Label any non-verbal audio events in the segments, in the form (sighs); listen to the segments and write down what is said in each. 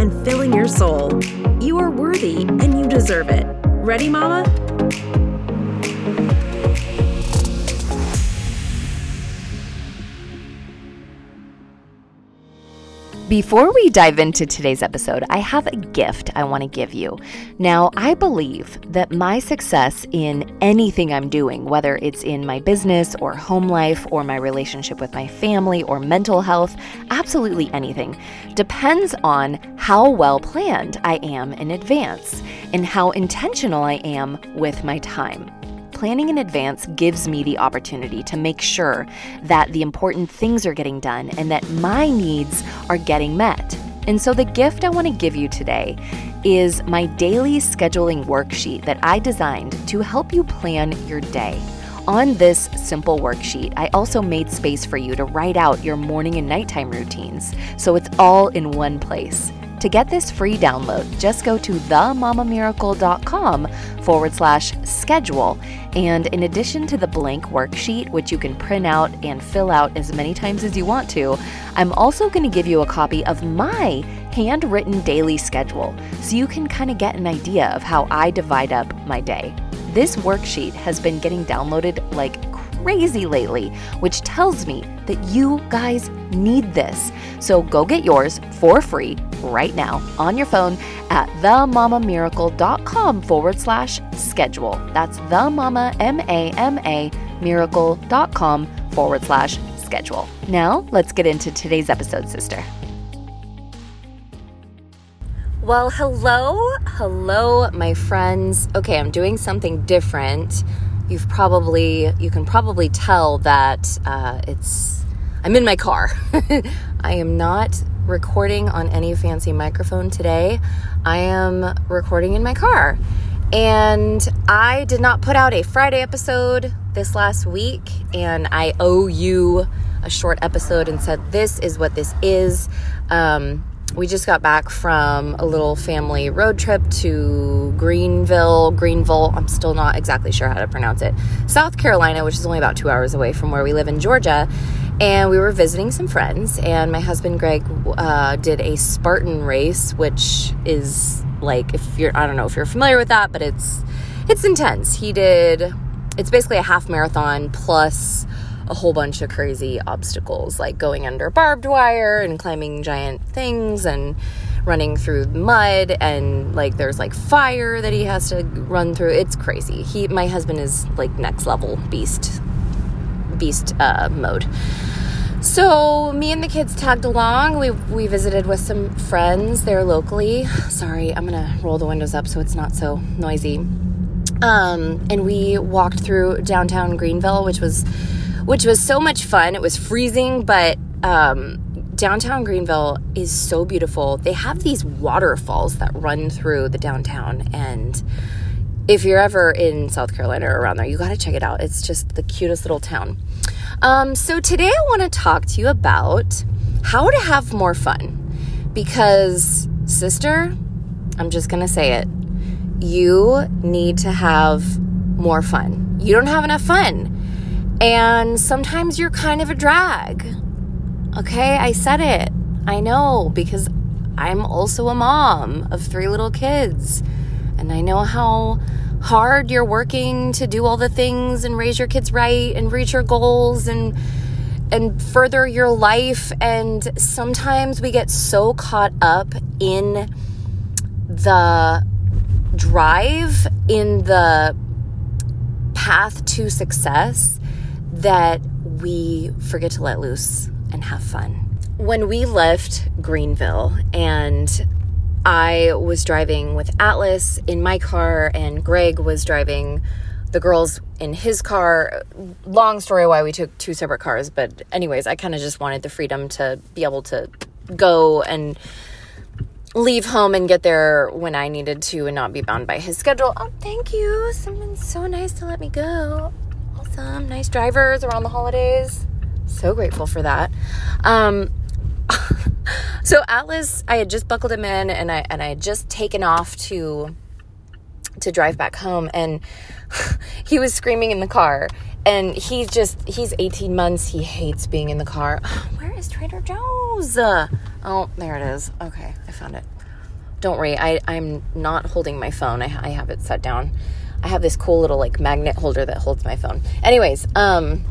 and filling your soul. You are worthy and you deserve it. Ready, Mama? Before we dive into today's episode, I have a gift I want to give you. Now, I believe that my success in anything I'm doing, whether it's in my business or home life or my relationship with my family or mental health, absolutely anything, depends on how well planned I am in advance and how intentional I am with my time planning in advance gives me the opportunity to make sure that the important things are getting done and that my needs are getting met. And so, the gift I want to give you today is my daily scheduling worksheet that I designed to help you plan your day. On this simple worksheet, I also made space for you to write out your morning and nighttime routines, so it's all in one place. To get this free download, just go to themamamiracle.com forward slash schedule. And in addition to the blank worksheet, which you can print out and fill out as many times as you want to, I'm also going to give you a copy of my handwritten daily schedule so you can kind of get an idea of how I divide up my day. This worksheet has been getting downloaded like crazy lately, which tells me that you guys need this. So go get yours for free right now on your phone at themamamiracle.com forward slash schedule. That's the mama, miracle.com forward slash schedule. Now let's get into today's episode, sister. Well, hello, hello, my friends. Okay, I'm doing something different you've probably you can probably tell that uh, it's i'm in my car (laughs) i am not recording on any fancy microphone today i am recording in my car and i did not put out a friday episode this last week and i owe you a short episode and said this is what this is um, we just got back from a little family road trip to Greenville, Greenville. I'm still not exactly sure how to pronounce it. South Carolina, which is only about two hours away from where we live in Georgia. And we were visiting some friends, and my husband Greg uh, did a Spartan race, which is like if you're I don't know if you're familiar with that, but it's it's intense. He did it's basically a half marathon plus a whole bunch of crazy obstacles, like going under barbed wire and climbing giant things and running through mud and like there's like fire that he has to run through. It's crazy. He my husband is like next level beast beast uh, mode. So me and the kids tagged along. We we visited with some friends there locally. Sorry, I'm gonna roll the windows up so it's not so noisy. Um, and we walked through downtown Greenville, which was which was so much fun. It was freezing, but um, downtown Greenville is so beautiful. They have these waterfalls that run through the downtown, and if you're ever in South Carolina or around there, you got to check it out. It's just the cutest little town. Um, so today I want to talk to you about how to have more fun because, sister, I'm just going to say it. You need to have more fun. You don't have enough fun. And sometimes you're kind of a drag. Okay, I said it. I know because I'm also a mom of three little kids. And I know how hard you're working to do all the things and raise your kids right and reach your goals and and further your life and sometimes we get so caught up in the drive in the path to success that we forget to let loose and have fun. When we left Greenville and I was driving with Atlas in my car and Greg was driving the girls in his car. Long story why we took two separate cars, but anyways, I kind of just wanted the freedom to be able to go and leave home and get there when I needed to and not be bound by his schedule. Oh, thank you. Someone's so nice to let me go. Awesome. Nice drivers around the holidays. So grateful for that. Um, so Atlas, I had just buckled him in and I and I had just taken off to to drive back home and (sighs) he was screaming in the car and he's just he's 18 months. He hates being in the car. (gasps) Where is trader joe's? Oh there it is. Okay i found it. Don't worry I, i'm not holding my phone. I, I have it set down. I have this cool little like magnet holder that holds my phone. Anyways um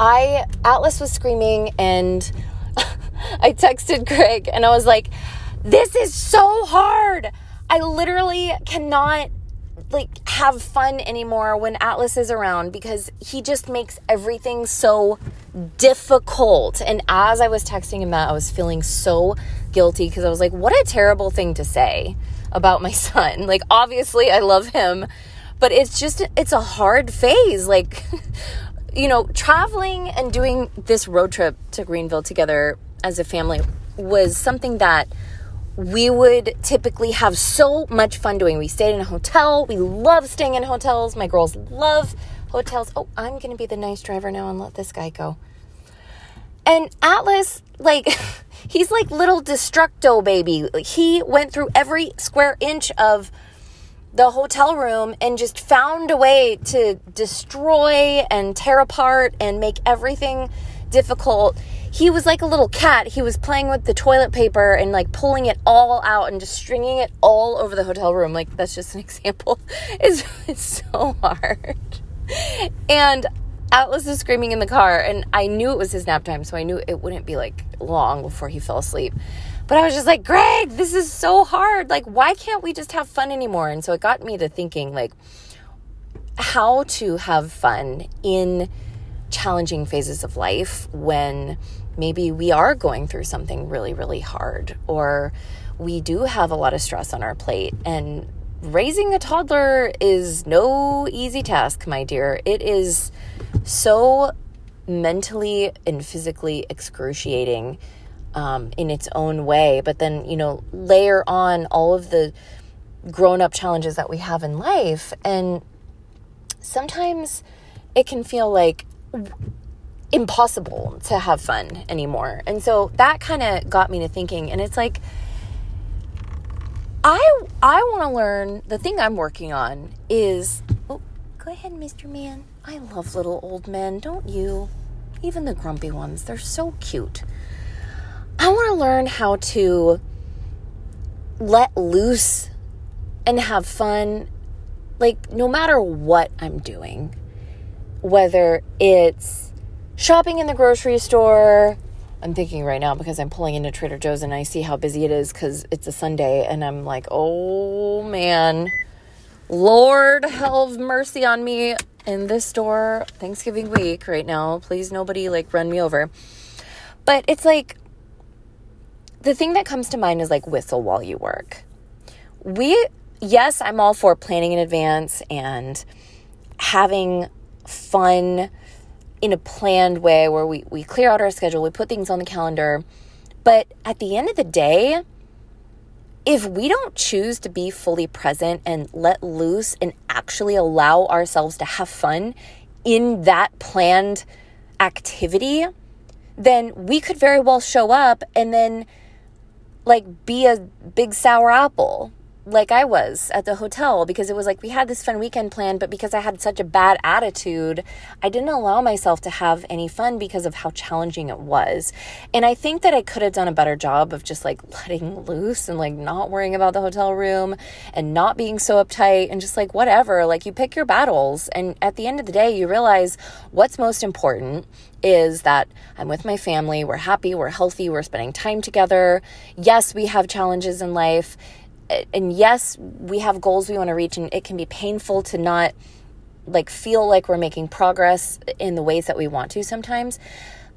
i atlas was screaming and i texted greg and i was like this is so hard i literally cannot like have fun anymore when Atlas is around because he just makes everything so difficult. And as I was texting him that, I was feeling so guilty because I was like, what a terrible thing to say about my (laughs) son. Like obviously I love him, but it's just it's a hard phase like (laughs) you know, traveling and doing this road trip to Greenville together as a family was something that we would typically have so much fun doing. We stayed in a hotel. We love staying in hotels. My girls love hotels. Oh, I'm going to be the nice driver now and let this guy go. And Atlas, like, (laughs) he's like little destructo baby. He went through every square inch of the hotel room and just found a way to destroy and tear apart and make everything difficult he was like a little cat. He was playing with the toilet paper and like pulling it all out and just stringing it all over the hotel room. Like that's just an (laughs) example. It's, it's so hard. And Atlas is screaming in the car, and I knew it was his nap time, so I knew it wouldn't be like long before he fell asleep. But I was just like, Greg, this is so hard. Like, why can't we just have fun anymore? And so it got me to thinking, like, how to have fun in challenging phases of life when maybe we are going through something really, really hard, or we do have a lot of stress on our plate. And raising a toddler is no easy task, my dear. It is so mentally and physically excruciating um, in its own way. But then, you know, layer on all of the grown up challenges that we have in life. And sometimes it can feel like impossible to have fun anymore. And so that kind of got me to thinking and it's like I I want to learn the thing I'm working on is oh, go ahead Mr. Man. I love little old men, don't you? Even the grumpy ones, they're so cute. I want to learn how to let loose and have fun like no matter what I'm doing whether it's shopping in the grocery store. I'm thinking right now because I'm pulling into Trader Joe's and I see how busy it is because it's a Sunday and I'm like, oh man, Lord have mercy on me in this store Thanksgiving week right now. Please, nobody like run me over. But it's like the thing that comes to mind is like whistle while you work. We, yes, I'm all for planning in advance and having fun in a planned way where we, we clear out our schedule, we put things on the calendar. But at the end of the day, if we don't choose to be fully present and let loose and actually allow ourselves to have fun in that planned activity, then we could very well show up and then like be a big sour apple like I was at the hotel because it was like we had this fun weekend planned, but because I had such a bad attitude, I didn't allow myself to have any fun because of how challenging it was. And I think that I could have done a better job of just like letting loose and like not worrying about the hotel room and not being so uptight and just like whatever. Like you pick your battles. And at the end of the day, you realize what's most important is that I'm with my family, we're happy, we're healthy, we're spending time together. Yes, we have challenges in life and yes, we have goals we want to reach, and it can be painful to not like feel like we're making progress in the ways that we want to sometimes.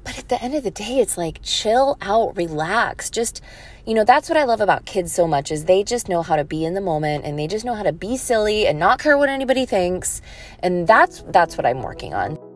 But at the end of the day, it's like chill out, relax. Just, you know, that's what I love about kids so much is they just know how to be in the moment and they just know how to be silly and not care what anybody thinks. And that's that's what I'm working on.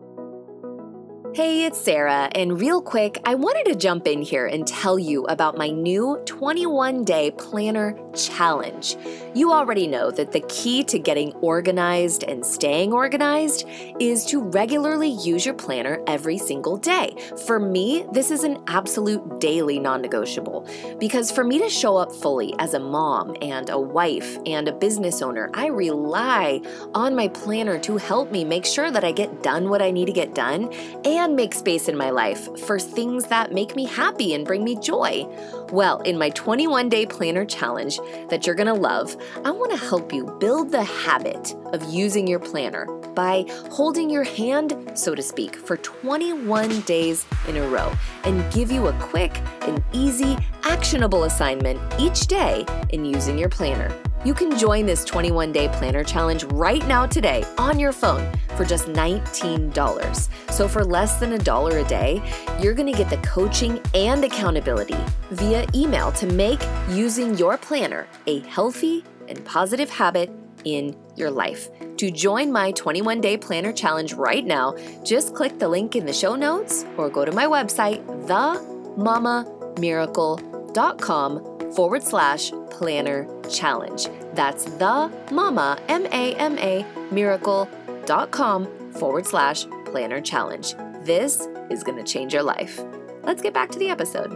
Hey, it's Sarah, and real quick, I wanted to jump in here and tell you about my new 21 day planner challenge. You already know that the key to getting organized and staying organized is to regularly use your planner every single day. For me, this is an absolute daily non negotiable because for me to show up fully as a mom and a wife and a business owner, I rely on my planner to help me make sure that I get done what I need to get done and make space in my life for things that make me happy and bring me joy. Well, in my 21 day planner challenge that you're gonna love, I wanna help you build the habit of using your planner by holding your hand, so to speak, for 21 days in a row and give you a quick and easy, actionable assignment each day in using your planner. You can join this 21 day planner challenge right now today on your phone for just $19. So, for less than a dollar a day, you're going to get the coaching and accountability via email to make using your planner a healthy and positive habit in your life. To join my 21 day planner challenge right now, just click the link in the show notes or go to my website, themamamiracle.com forward slash planner challenge. That's the mama, M A M A, miracle.com forward slash planner challenge. This is going to change your life. Let's get back to the episode.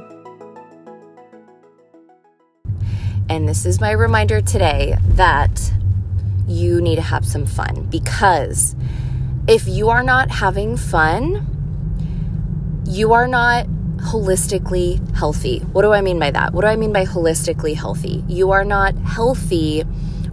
And this is my reminder today that you need to have some fun because if you are not having fun, you are not holistically healthy. What do I mean by that? What do I mean by holistically healthy? You are not healthy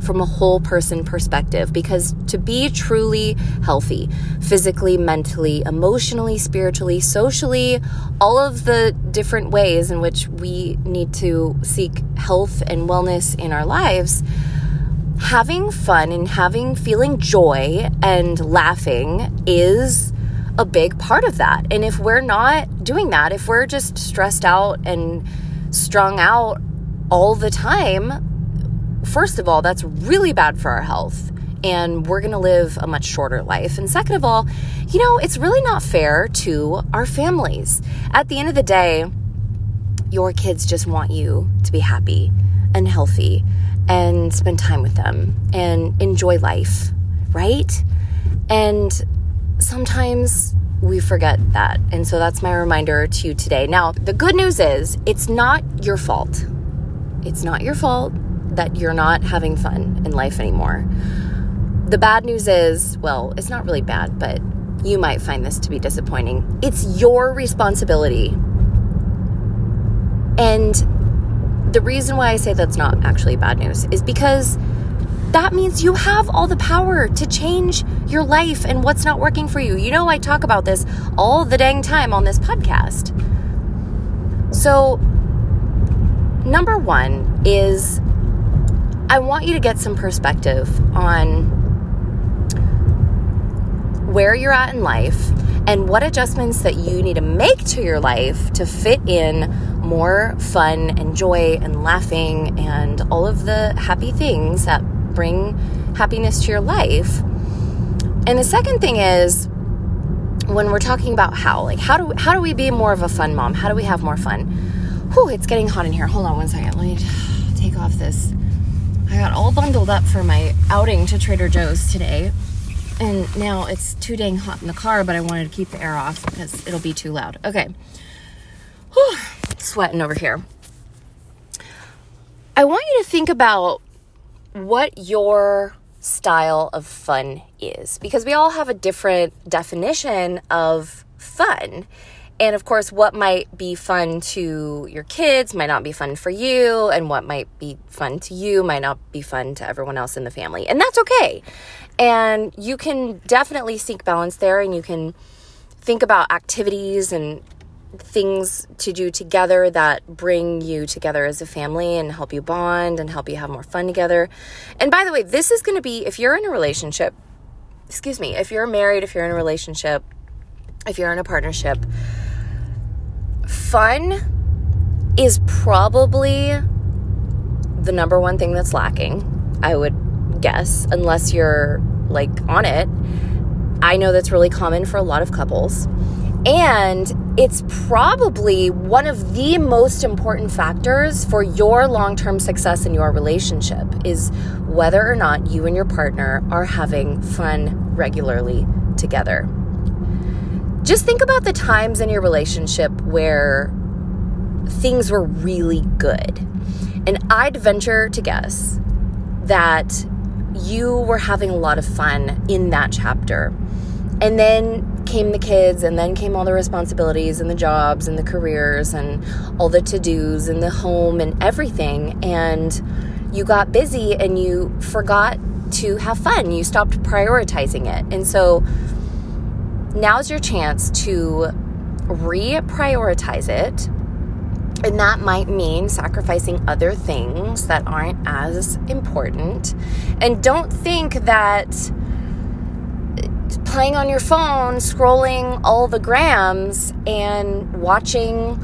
from a whole person perspective because to be truly healthy, physically, mentally, emotionally, spiritually, socially, all of the different ways in which we need to seek health and wellness in our lives, having fun and having feeling joy and laughing is a big part of that. And if we're not doing that, if we're just stressed out and strung out all the time, first of all, that's really bad for our health. And we're going to live a much shorter life. And second of all, you know, it's really not fair to our families. At the end of the day, your kids just want you to be happy and healthy and spend time with them and enjoy life, right? And sometimes we forget that. And so that's my reminder to you today. Now, the good news is it's not your fault. It's not your fault that you're not having fun in life anymore. The bad news is, well, it's not really bad, but you might find this to be disappointing. It's your responsibility. And the reason why I say that's not actually bad news is because that means you have all the power to change your life and what's not working for you. You know, I talk about this all the dang time on this podcast. So, number one is I want you to get some perspective on where you're at in life and what adjustments that you need to make to your life to fit in more fun and joy and laughing and all of the happy things that bring happiness to your life. And the second thing is when we're talking about how, like how do how do we be more of a fun mom? How do we have more fun? Whew, it's getting hot in here. Hold on one second. Let me take off this. I got all bundled up for my outing to Trader Joe's today. And now it's too dang hot in the car, but I wanted to keep the air off because it'll be too loud. Okay. Whew, sweating over here. I want you to think about what your style of fun is because we all have a different definition of fun. And of course, what might be fun to your kids might not be fun for you, and what might be fun to you might not be fun to everyone else in the family. And that's okay. And you can definitely seek balance there, and you can think about activities and things to do together that bring you together as a family and help you bond and help you have more fun together. And by the way, this is going to be if you're in a relationship, excuse me, if you're married, if you're in a relationship, if you're in a partnership, fun is probably the number one thing that's lacking, I would guess, unless you're like on it. I know that's really common for a lot of couples. And it's probably one of the most important factors for your long term success in your relationship is whether or not you and your partner are having fun regularly together. Just think about the times in your relationship where things were really good. And I'd venture to guess that you were having a lot of fun in that chapter. And then came the kids, and then came all the responsibilities and the jobs and the careers and all the to dos and the home and everything. And you got busy and you forgot to have fun. You stopped prioritizing it. And so now's your chance to reprioritize it. And that might mean sacrificing other things that aren't as important. And don't think that playing on your phone, scrolling all the grams, and watching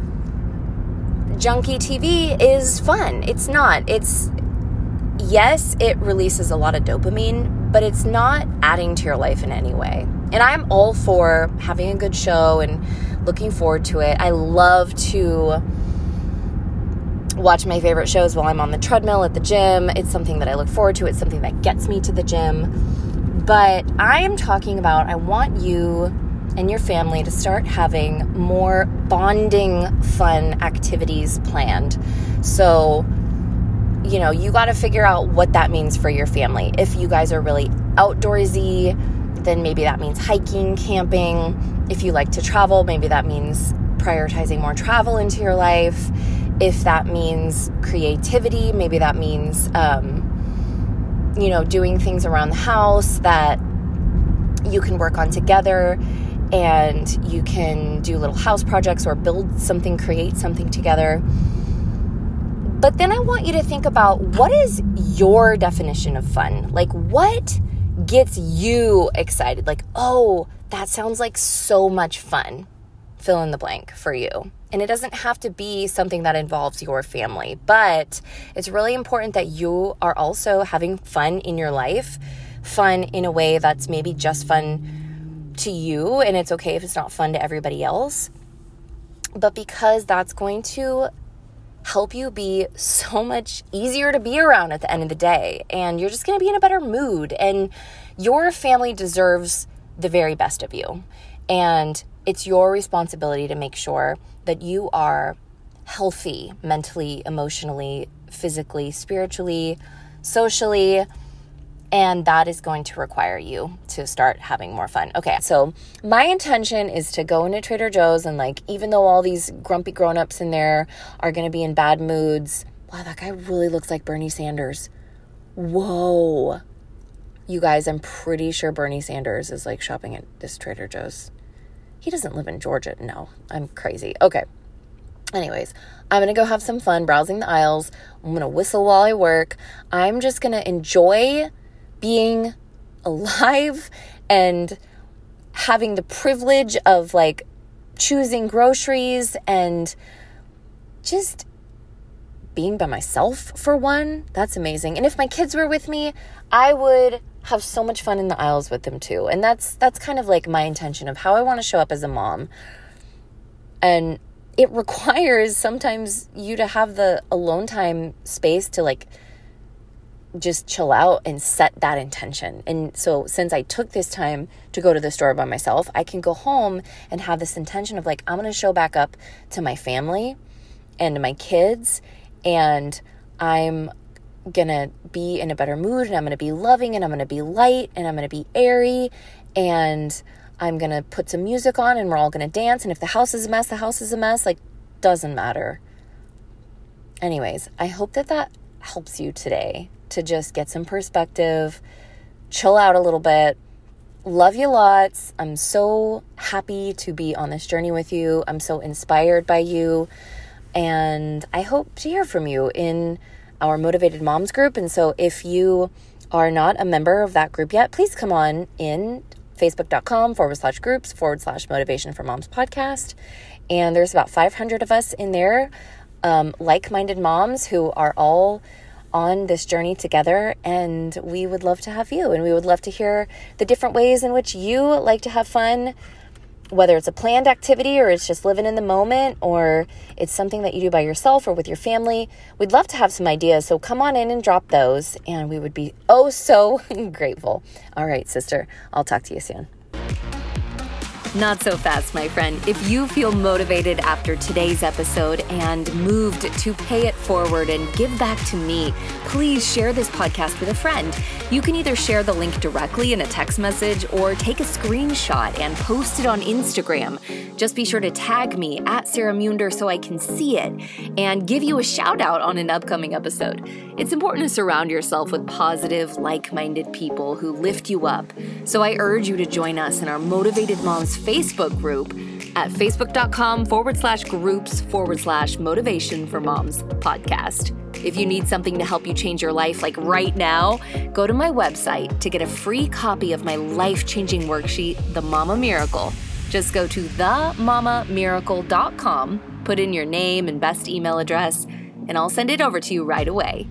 junky TV is fun. It's not. It's, yes, it releases a lot of dopamine, but it's not adding to your life in any way. And I'm all for having a good show and looking forward to it. I love to watch my favorite shows while I'm on the treadmill at the gym. It's something that I look forward to, it's something that gets me to the gym. But I am talking about, I want you and your family to start having more bonding fun activities planned. So, you know, you got to figure out what that means for your family. If you guys are really outdoorsy, then maybe that means hiking, camping. If you like to travel, maybe that means prioritizing more travel into your life. If that means creativity, maybe that means um, you know, doing things around the house that you can work on together and you can do little house projects or build something, create something together. But then I want you to think about what is your definition of fun? Like, what gets you excited? Like, oh, that sounds like so much fun. Fill in the blank for you. And it doesn't have to be something that involves your family, but it's really important that you are also having fun in your life, fun in a way that's maybe just fun to you, and it's okay if it's not fun to everybody else. But because that's going to help you be so much easier to be around at the end of the day, and you're just going to be in a better mood, and your family deserves the very best of you. And it's your responsibility to make sure that you are healthy mentally, emotionally, physically, spiritually, socially. And that is going to require you to start having more fun. Okay, so my intention is to go into Trader Joe's and, like, even though all these grumpy grown ups in there are going to be in bad moods, wow, that guy really looks like Bernie Sanders. Whoa. You guys, I'm pretty sure Bernie Sanders is like shopping at this Trader Joe's. He doesn't live in Georgia. No, I'm crazy. Okay. Anyways, I'm going to go have some fun browsing the aisles. I'm going to whistle while I work. I'm just going to enjoy being alive and having the privilege of like choosing groceries and just being by myself for one. That's amazing. And if my kids were with me, I would have so much fun in the aisles with them too. And that's that's kind of like my intention of how I want to show up as a mom. And it (laughs) requires sometimes you to have the alone time space to like just chill out and set that intention. And so since I took this time to go to the store by myself, I can go home and have this intention of like I'm going to show back up to my family and my kids and I'm gonna be in a better mood and I'm gonna be loving and I'm gonna be light and I'm gonna be airy and I'm gonna put some music on and we're all gonna dance. And if the house is a mess, the house is a mess. Like, doesn't matter. Anyways, I hope that that helps you today to just get some perspective, chill out a little bit. Love you lots. I'm so happy to be on this journey with you. I'm so inspired by you. And I hope to hear from you in our Motivated Moms group. And so if you are not a member of that group yet, please come on in facebook.com forward slash groups forward slash motivation for moms podcast. And there's about 500 of us in there, um, like minded moms who are all on this journey together. And we would love to have you. And we would love to hear the different ways in which you like to have fun whether it's a planned activity or it's just living in the moment or it's something that you do by yourself or with your family, we'd love to have some ideas. So come on in and drop those, and we would be oh so (laughs) grateful. All right, sister, I'll talk to you soon. Not so fast, my friend. If you feel motivated after today's episode and moved to pay it forward and give back to me, please share this podcast with a friend. You can either share the link directly in a text message or take a screenshot and post it on Instagram. Just be sure to tag me at Sarah Munder so I can see it and give you a shout out on an upcoming episode. It's important to surround yourself with positive, like minded people who lift you up. So I urge you to join us in our Motivated Moms Facebook group at facebook.com forward slash groups forward slash motivation for moms podcast. If you need something to help you change your life, like right now, go to my website to get a free copy of my life changing worksheet, The Mama Miracle. Just go to themamamiracle.com, put in your name and best email address, and I'll send it over to you right away.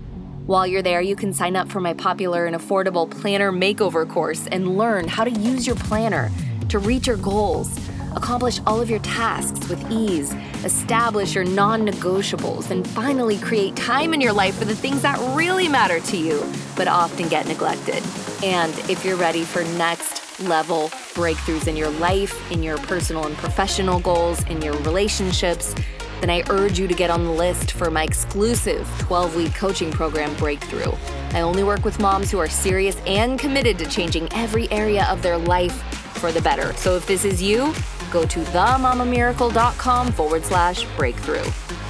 While you're there, you can sign up for my popular and affordable planner makeover course and learn how to use your planner to reach your goals, accomplish all of your tasks with ease, establish your non negotiables, and finally create time in your life for the things that really matter to you, but often get neglected. And if you're ready for next level breakthroughs in your life, in your personal and professional goals, in your relationships, then I urge you to get on the list for my exclusive 12 week coaching program, Breakthrough. I only work with moms who are serious and committed to changing every area of their life for the better. So if this is you, go to themamamiracle.com forward slash breakthrough.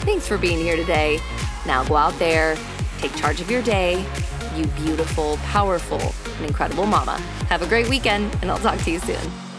Thanks for being here today. Now go out there, take charge of your day, you beautiful, powerful, and incredible mama. Have a great weekend, and I'll talk to you soon.